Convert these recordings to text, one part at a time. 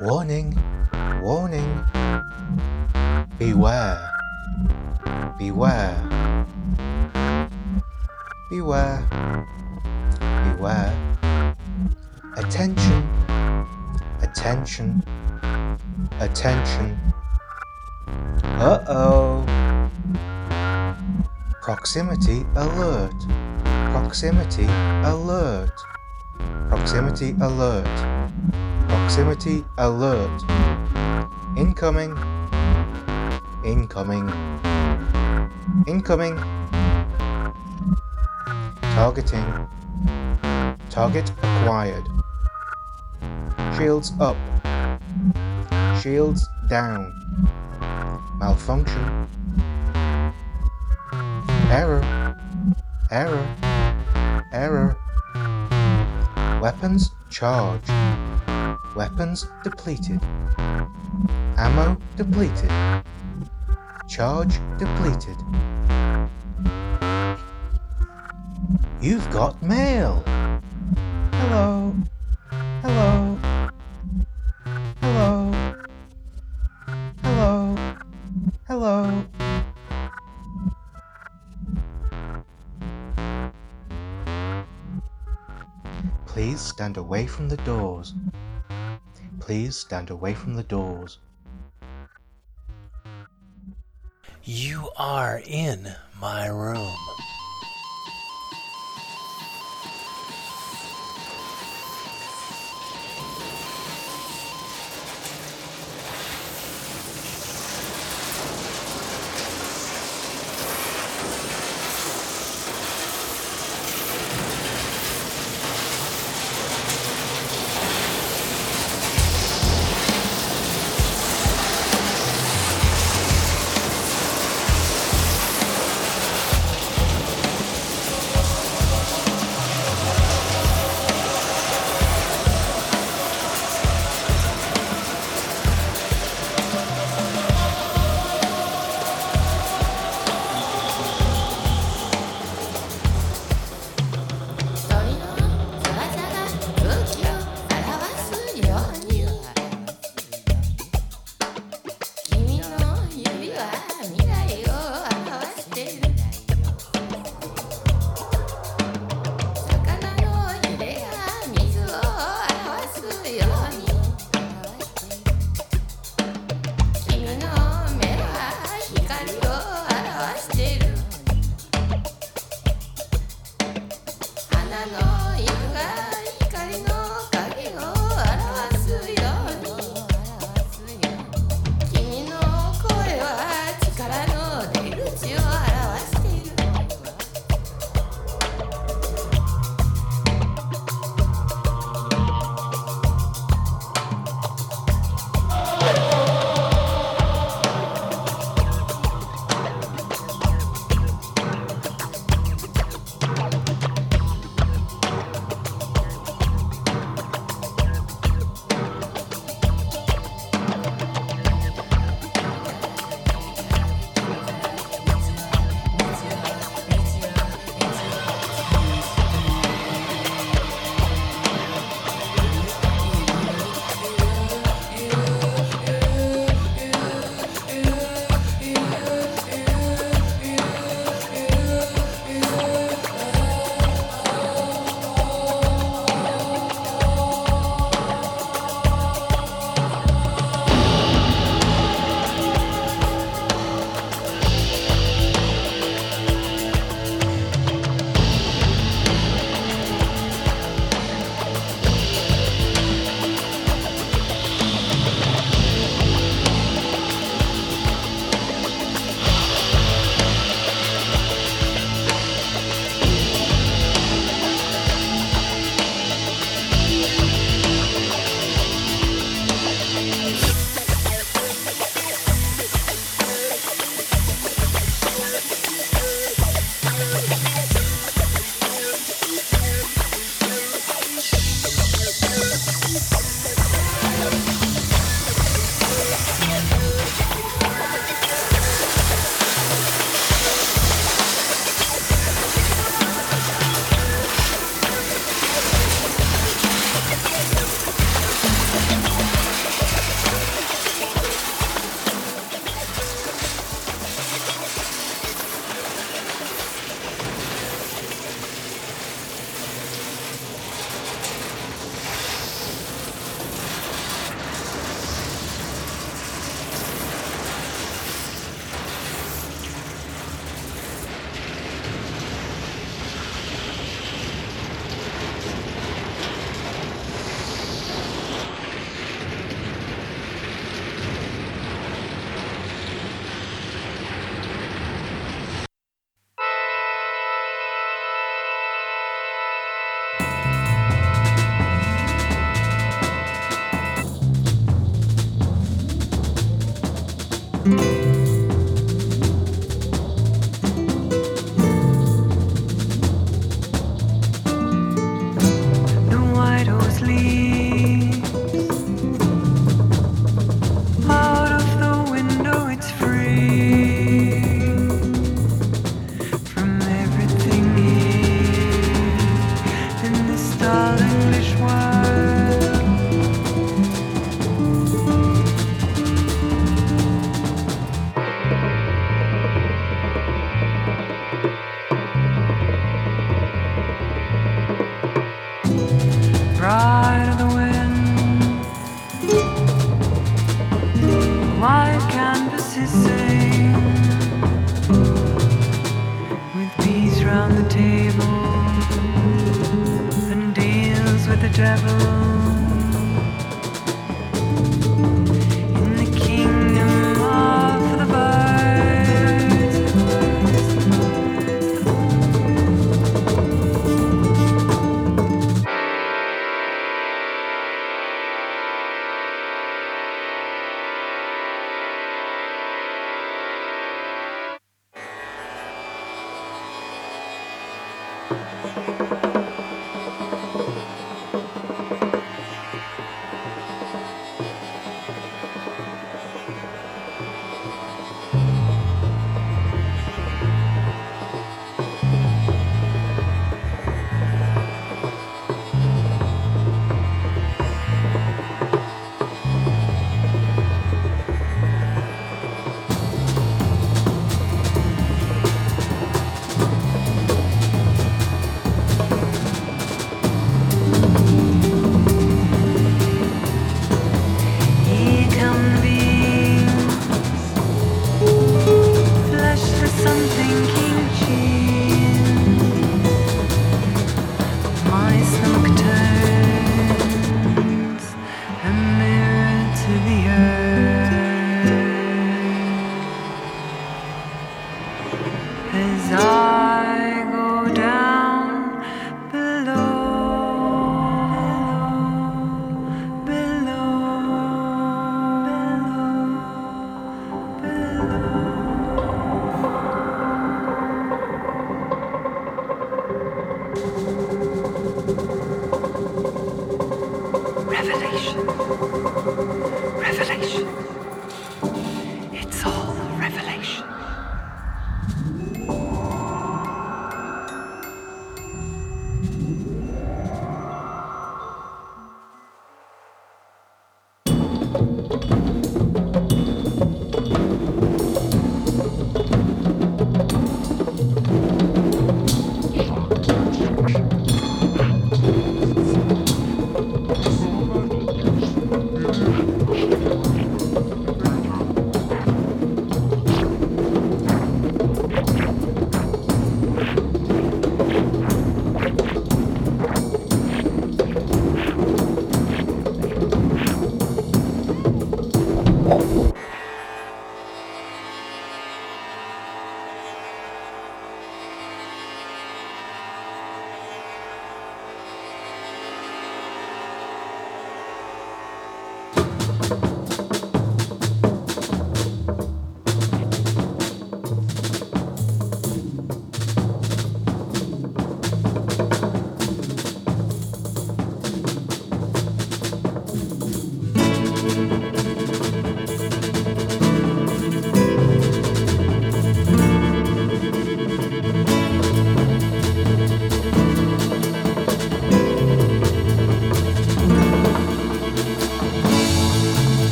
Warning, warning. Beware, beware, beware, beware. Attention, attention, attention. Uh oh. Proximity alert, proximity alert, proximity alert, proximity alert. Incoming, incoming, incoming. Targeting, target acquired. Shields up, shields down. Malfunction. Error, error, error. Weapons charged. Weapons depleted. Ammo depleted. Charge depleted. You've got mail. Hello. Hello. Hello. Hello. Hello. Please stand away from the doors. Please stand away from the doors. You are in my room.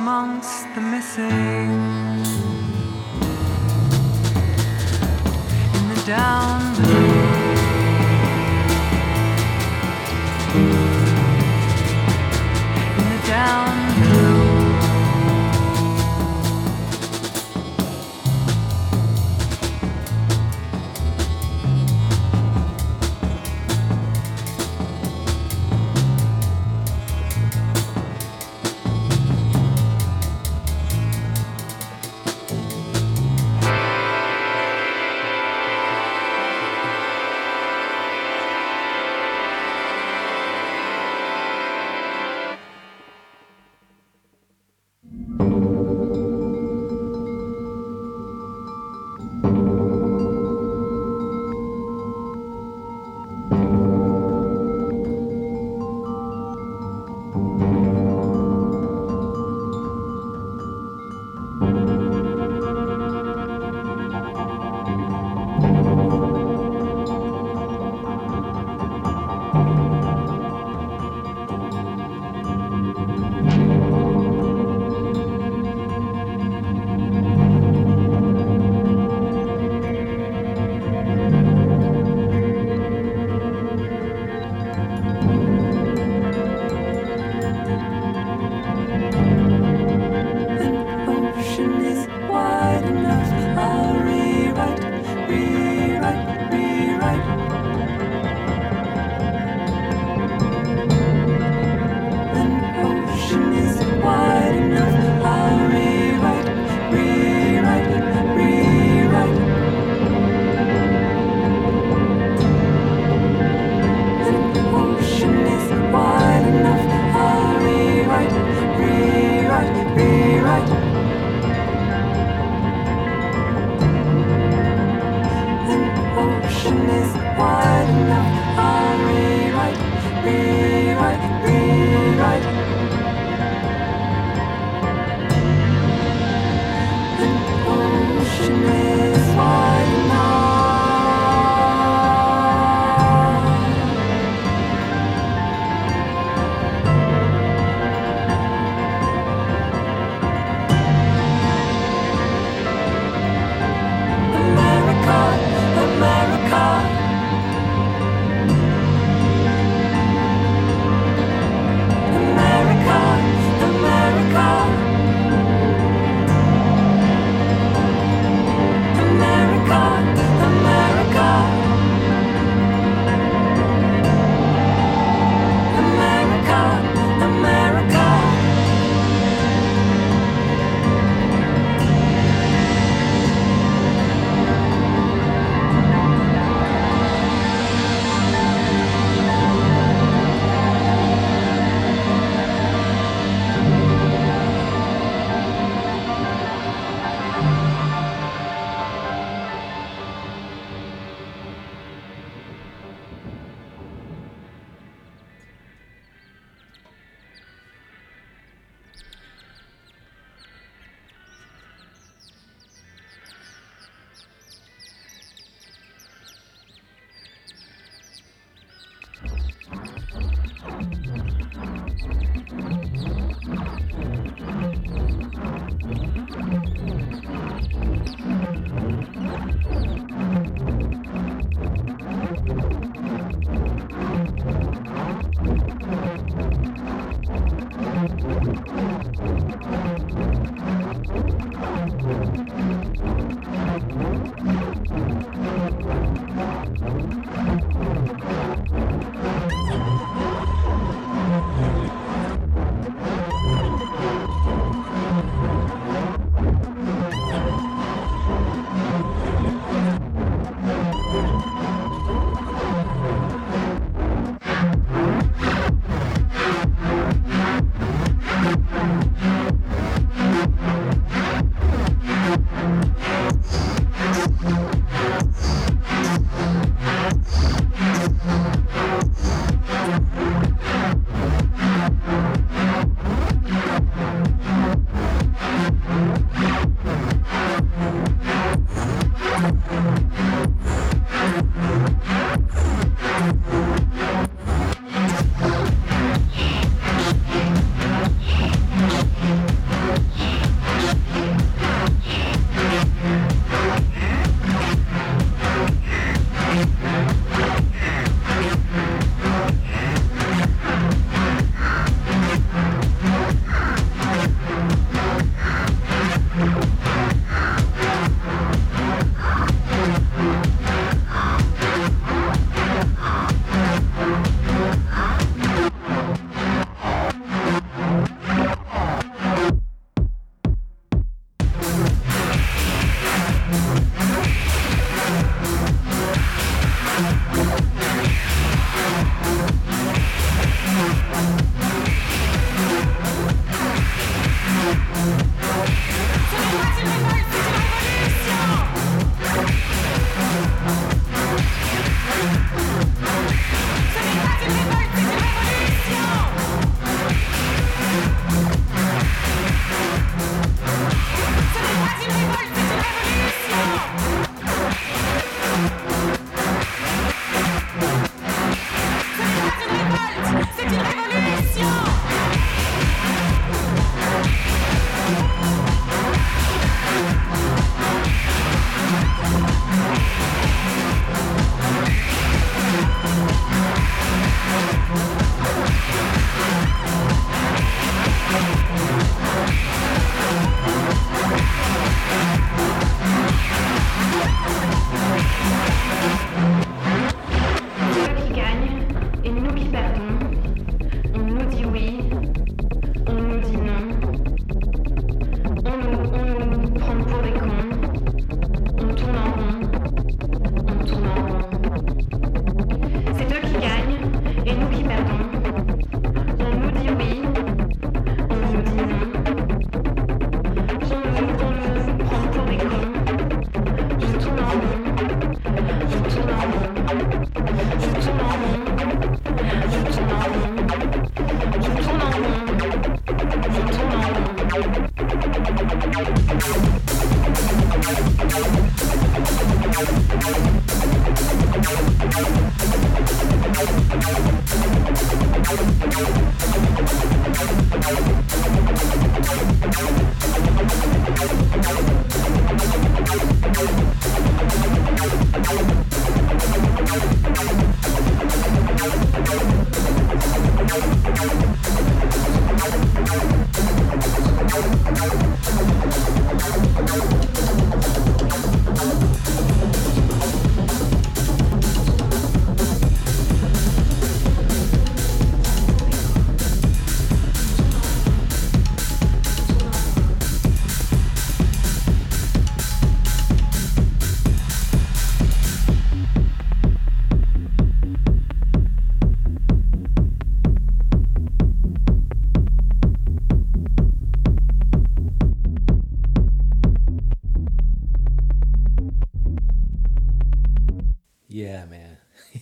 among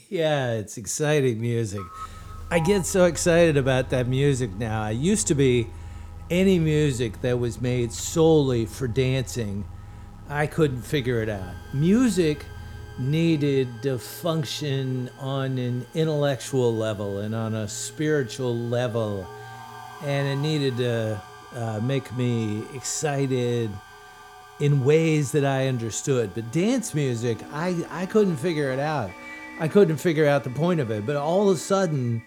yeah, it's exciting music. I get so excited about that music now. I used to be any music that was made solely for dancing, I couldn't figure it out. Music needed to function on an intellectual level and on a spiritual level, and it needed to uh, make me excited in ways that I understood. But dance music, I, I couldn't figure it out. I couldn't figure out the point of it. But all of a sudden,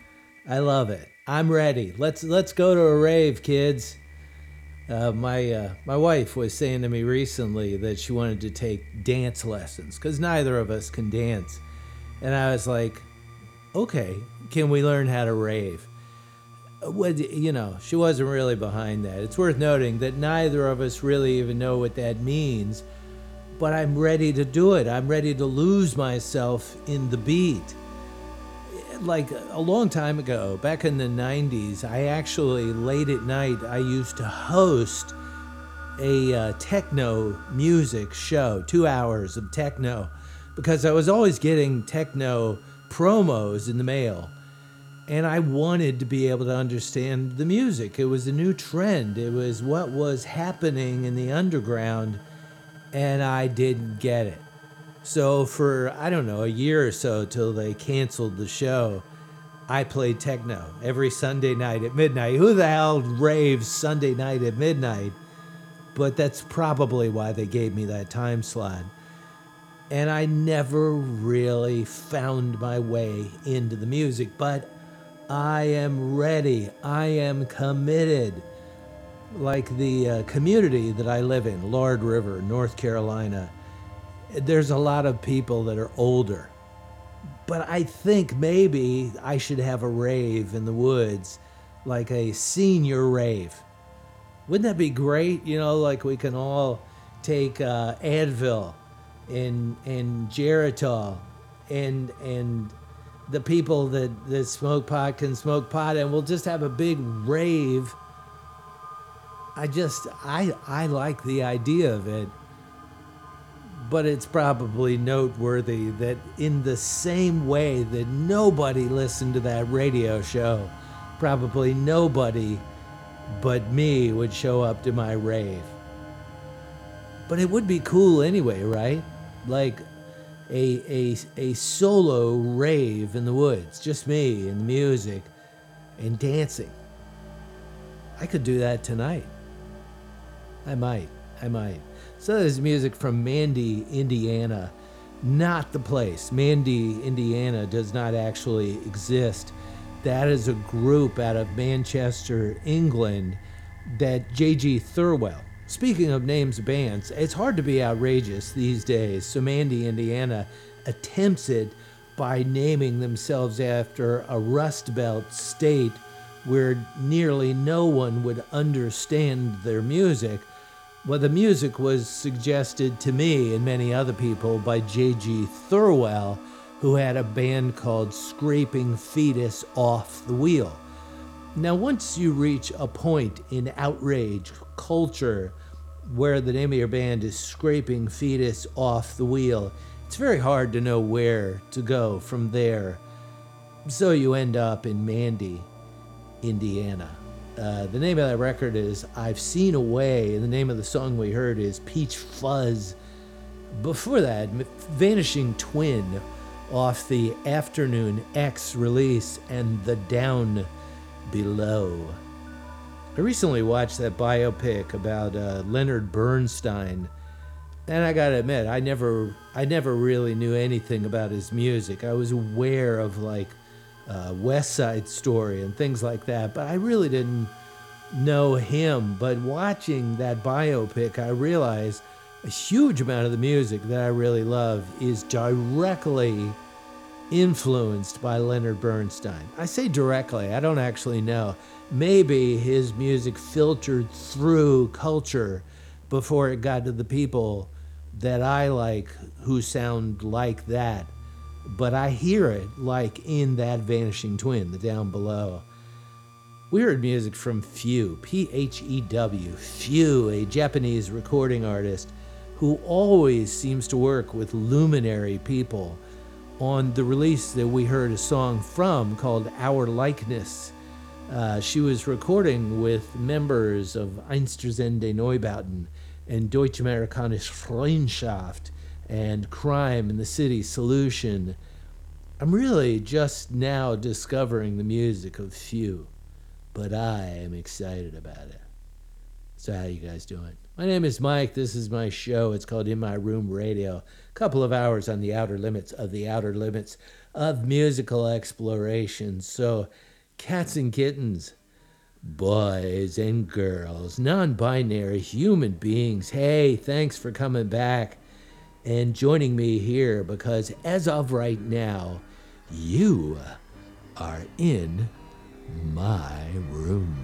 I love it. I'm ready. Let's let's go to a rave, kids. Uh, my uh, my wife was saying to me recently that she wanted to take dance lessons because neither of us can dance, and I was like, "Okay, can we learn how to rave?" What you know, she wasn't really behind that. It's worth noting that neither of us really even know what that means, but I'm ready to do it. I'm ready to lose myself in the beat like a long time ago, back in the 90s, I actually, late at night, I used to host a uh, techno music show, two hours of techno, because I was always getting techno promos in the mail. And I wanted to be able to understand the music. It was a new trend, it was what was happening in the underground, and I didn't get it. So for I don't know a year or so till they canceled the show, I played techno every Sunday night at midnight. Who the hell raves Sunday night at midnight? But that's probably why they gave me that time slot. And I never really found my way into the music, but I am ready. I am committed. Like the uh, community that I live in, Lord River, North Carolina there's a lot of people that are older. But I think maybe I should have a rave in the woods, like a senior rave. Wouldn't that be great? You know, like we can all take uh, Advil and and Geritol and and the people that, that smoke pot can smoke pot and we'll just have a big rave. I just I I like the idea of it but it's probably noteworthy that in the same way that nobody listened to that radio show, probably nobody but me would show up to my rave. But it would be cool anyway, right? Like a, a, a solo rave in the woods, just me and music and dancing. I could do that tonight. I might. I might. So there's music from Mandy, Indiana. Not the place. Mandy, Indiana does not actually exist. That is a group out of Manchester, England, that J.G. Thirlwell. Speaking of names bands, it's hard to be outrageous these days. So Mandy, Indiana attempts it by naming themselves after a Rust Belt state where nearly no one would understand their music. Well, the music was suggested to me and many other people by J.G. Thirlwell, who had a band called Scraping Fetus Off the Wheel. Now, once you reach a point in outrage culture where the name of your band is Scraping Fetus Off the Wheel, it's very hard to know where to go from there. So you end up in Mandy, Indiana. Uh, the name of that record is I've Seen a Way, and the name of the song we heard is Peach Fuzz. Before that, Vanishing Twin off the Afternoon X release and The Down Below. I recently watched that biopic about uh, Leonard Bernstein, and I gotta admit, I never, I never really knew anything about his music. I was aware of like uh, West Side Story and things like that, but I really didn't know him. But watching that biopic, I realized a huge amount of the music that I really love is directly influenced by Leonard Bernstein. I say directly, I don't actually know. Maybe his music filtered through culture before it got to the people that I like who sound like that. But I hear it like in that Vanishing Twin, the down below. We heard music from Phew, P H E W, Phew, a Japanese recording artist who always seems to work with luminary people. On the release that we heard a song from called Our Likeness, uh, she was recording with members of Einstürzende Neubauten and Deutsche Amerikanische Freundschaft and Crime in the City Solution. I'm really just now discovering the music of Phew, but I am excited about it. So how you guys doing? My name is Mike. This is my show. It's called In My Room Radio. A couple of hours on the outer limits of the outer limits of musical exploration. So, cats and kittens, boys and girls, non binary human beings, hey, thanks for coming back and joining me here because as of right now, you are in my room.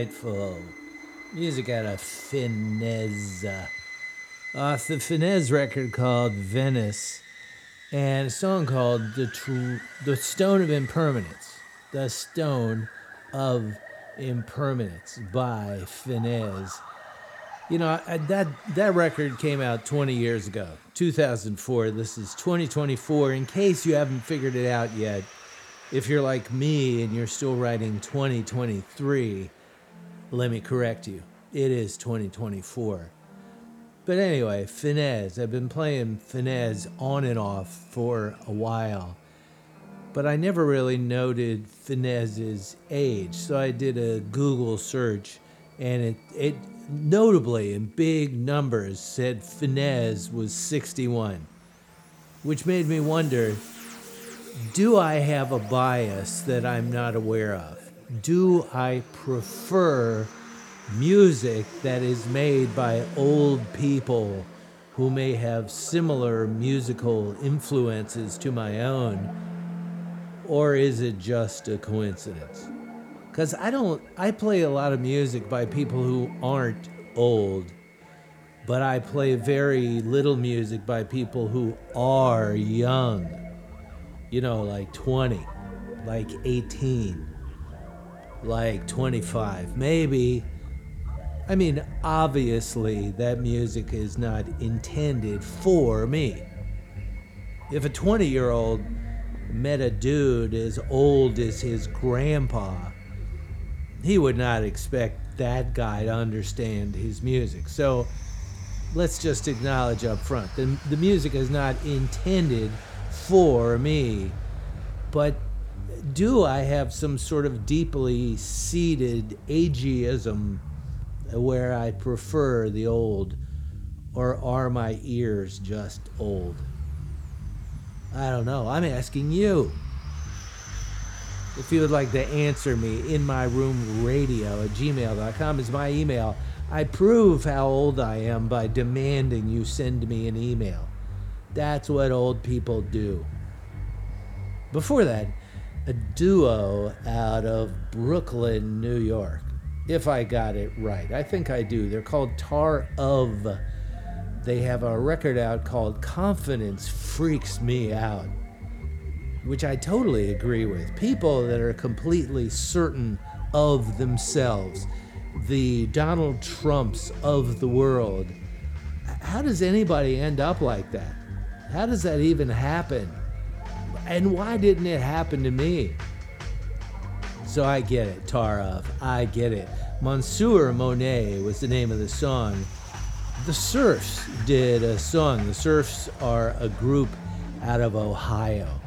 Delightful. Music out of Fennesz. Off the Fennesz record called Venice. And a song called The, Tr- the Stone of Impermanence. The Stone of Impermanence by Fennesz. You know, I, that that record came out 20 years ago, 2004. This is 2024. In case you haven't figured it out yet, if you're like me and you're still writing 2023, let me correct you. It is 2024. But anyway, Fennesz. I've been playing Fennesz on and off for a while. But I never really noted Fennesz's age. So I did a Google search and it, it notably in big numbers said Fennesz was 61, which made me wonder do I have a bias that I'm not aware of? Do I prefer music that is made by old people who may have similar musical influences to my own? Or is it just a coincidence? Because I don't, I play a lot of music by people who aren't old, but I play very little music by people who are young. You know, like 20, like 18, like 25, maybe. I mean, obviously, that music is not intended for me. If a 20 year old met a dude as old as his grandpa, he would not expect that guy to understand his music. So let's just acknowledge up front the, the music is not intended for me. But do I have some sort of deeply seated ageism where I prefer the old, or are my ears just old? I don't know. I'm asking you. If you would like to answer me, in my room radio at gmail.com is my email. I prove how old I am by demanding you send me an email. That's what old people do. Before that, a duo out of Brooklyn, New York. If I got it right. I think I do. They're called Tar of. They have a record out called Confidence Freaks Me Out which I totally agree with. People that are completely certain of themselves, the Donald Trumps of the world. How does anybody end up like that? How does that even happen? And why didn't it happen to me? So I get it, Tar Of. I get it. Monsieur Monet was the name of the song. The Serfs did a song. The Serfs are a group out of Ohio.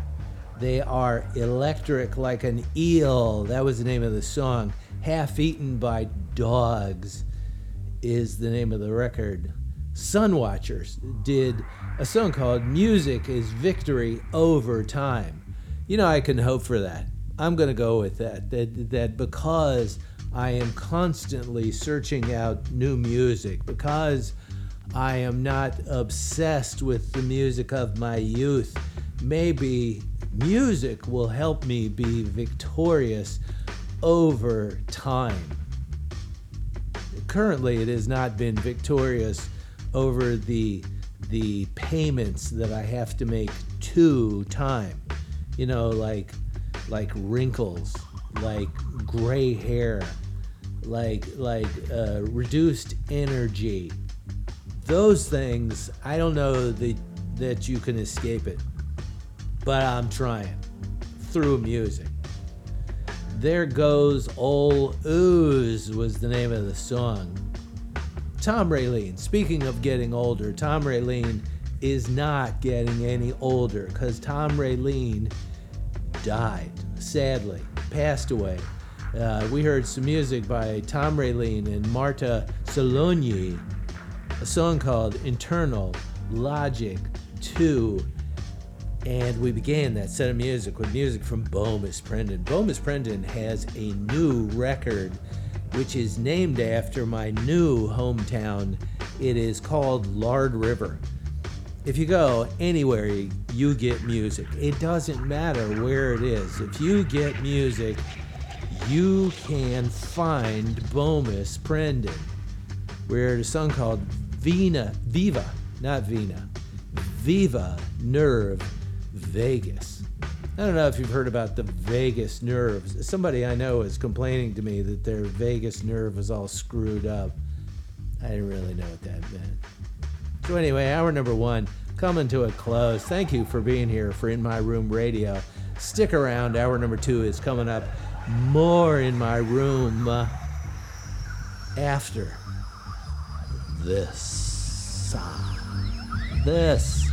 They are electric like an eel. That was the name of the song. Half Eaten by Dogs is the name of the record. Sunwatchers did a song called Music is Victory Over Time. You know, I can hope for that. I'm going to go with that. That, that because I am constantly searching out new music, because I am not obsessed with the music of my youth, maybe music will help me be victorious over time. Currently, it has not been victorious over the the payments that I have to make to time. You know, like like wrinkles, like gray hair, like like uh, reduced energy. Those things, I don't know that that you can escape it but I'm trying through music. There Goes Old Ooze was the name of the song. Tom Relleen, speaking of getting older, Tom Relleen is not getting any older because Tom Relleen died, sadly, passed away. Uh, we heard some music by Tom Relleen and Marta Salogni, a song called Internal Logic 2 and we began that set of music with music from Bomis Prendin. Bomis Prendin has a new record which is named after my new hometown. It is called Lard River. If you go anywhere you get music, it doesn't matter where it is. If you get music, you can find Bomis Prendin. We're at a song called Vina, Viva, not Vina, Viva Nerve Vagus. I don't know if you've heard about the vagus nerves. Somebody I know is complaining to me that their vagus nerve is all screwed up. I didn't really know what that meant. So, anyway, hour number one coming to a close. Thank you for being here for In My Room Radio. Stick around. Hour number two is coming up. More in my room after this. This.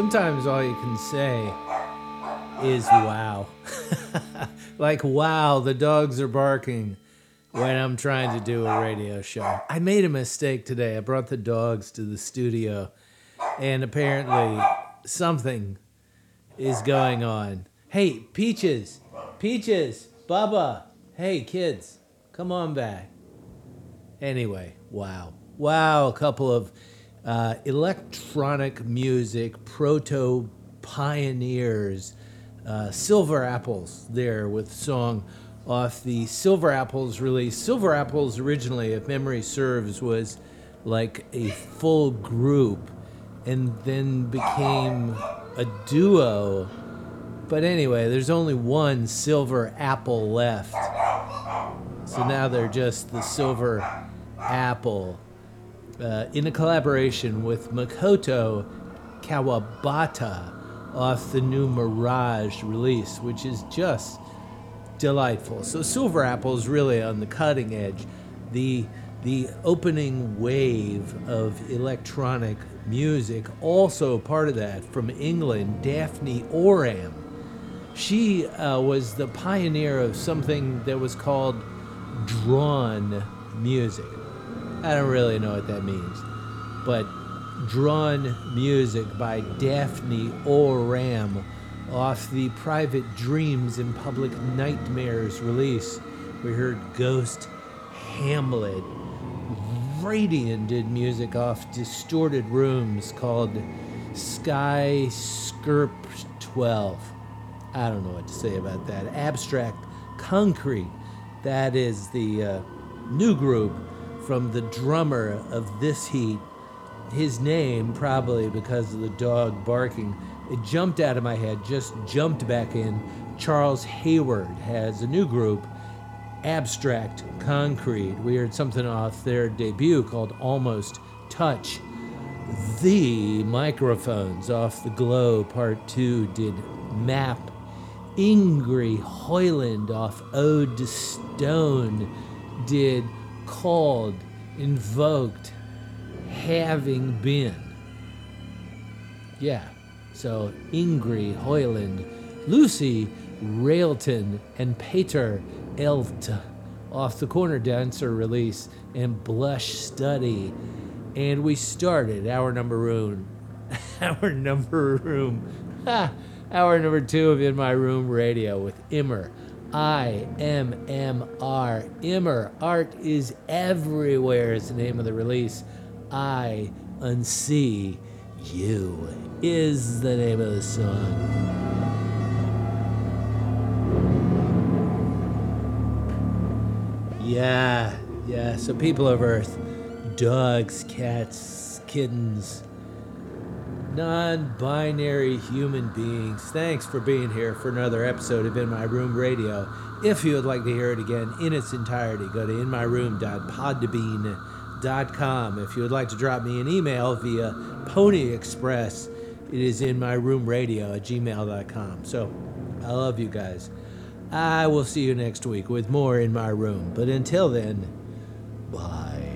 Sometimes all you can say is wow. like, wow, the dogs are barking when I'm trying to do a radio show. I made a mistake today. I brought the dogs to the studio, and apparently something is going on. Hey, Peaches, Peaches, Bubba, hey, kids, come on back. Anyway, wow. Wow, a couple of uh, electronic music proto pioneers, uh, Silver Apples there with song off the Silver Apples release. Silver Apples originally, if memory serves, was like a full group and then became a duo. But anyway, there's only one Silver Apple left. So now they're just the Silver Apple uh, in a collaboration with Makoto Kawabata off the new Mirage release, which is just delightful. So Silver Apple is really on the cutting edge. The the opening wave of electronic music, also part of that from England, Daphne Oram. She uh, was the pioneer of something that was called drawn music. I don't really know what that means, but drawn music by Daphne Oram off the Private Dreams and Public Nightmares release. We heard Ghost Hamlet. Radian did music off Distorted Rooms called Skyskryp 12. I don't know what to say about that. Abstract Concrete. That is the uh, new group from the drummer of This Heat. His name, probably because of the dog barking, it jumped out of my head, just jumped back in. Charles Hayward has a new group, Abstract Concrete. We heard something off their debut called Almost Touch. The microphones off the Glow Part 2 did Map. Ingri Hoyland off Ode to Stone did Called, Invoked, Having Been. Yeah, so Ingri Hoyland, Lucy Railton, and Petter Eldh off the Corner Dancer release and Blush Study. And we started our number room, our number room, ha, our number two of In My Room Radio with Immer. I M M R. Immer. Art is everywhere is the name of the release. I unsee you is the name of the song. Yeah, yeah. So, people of Earth, dogs, cats, kittens, non binary human beings, thanks for being here for another episode of In My Room Radio. If you would like to hear it again in its entirety, go to inmyroom.podbean.com. If you would like to drop me an email via Pony Express, it is in my room radio at gmail.com. So, I love you guys. I will see you next week with more in my room. But until then, bye.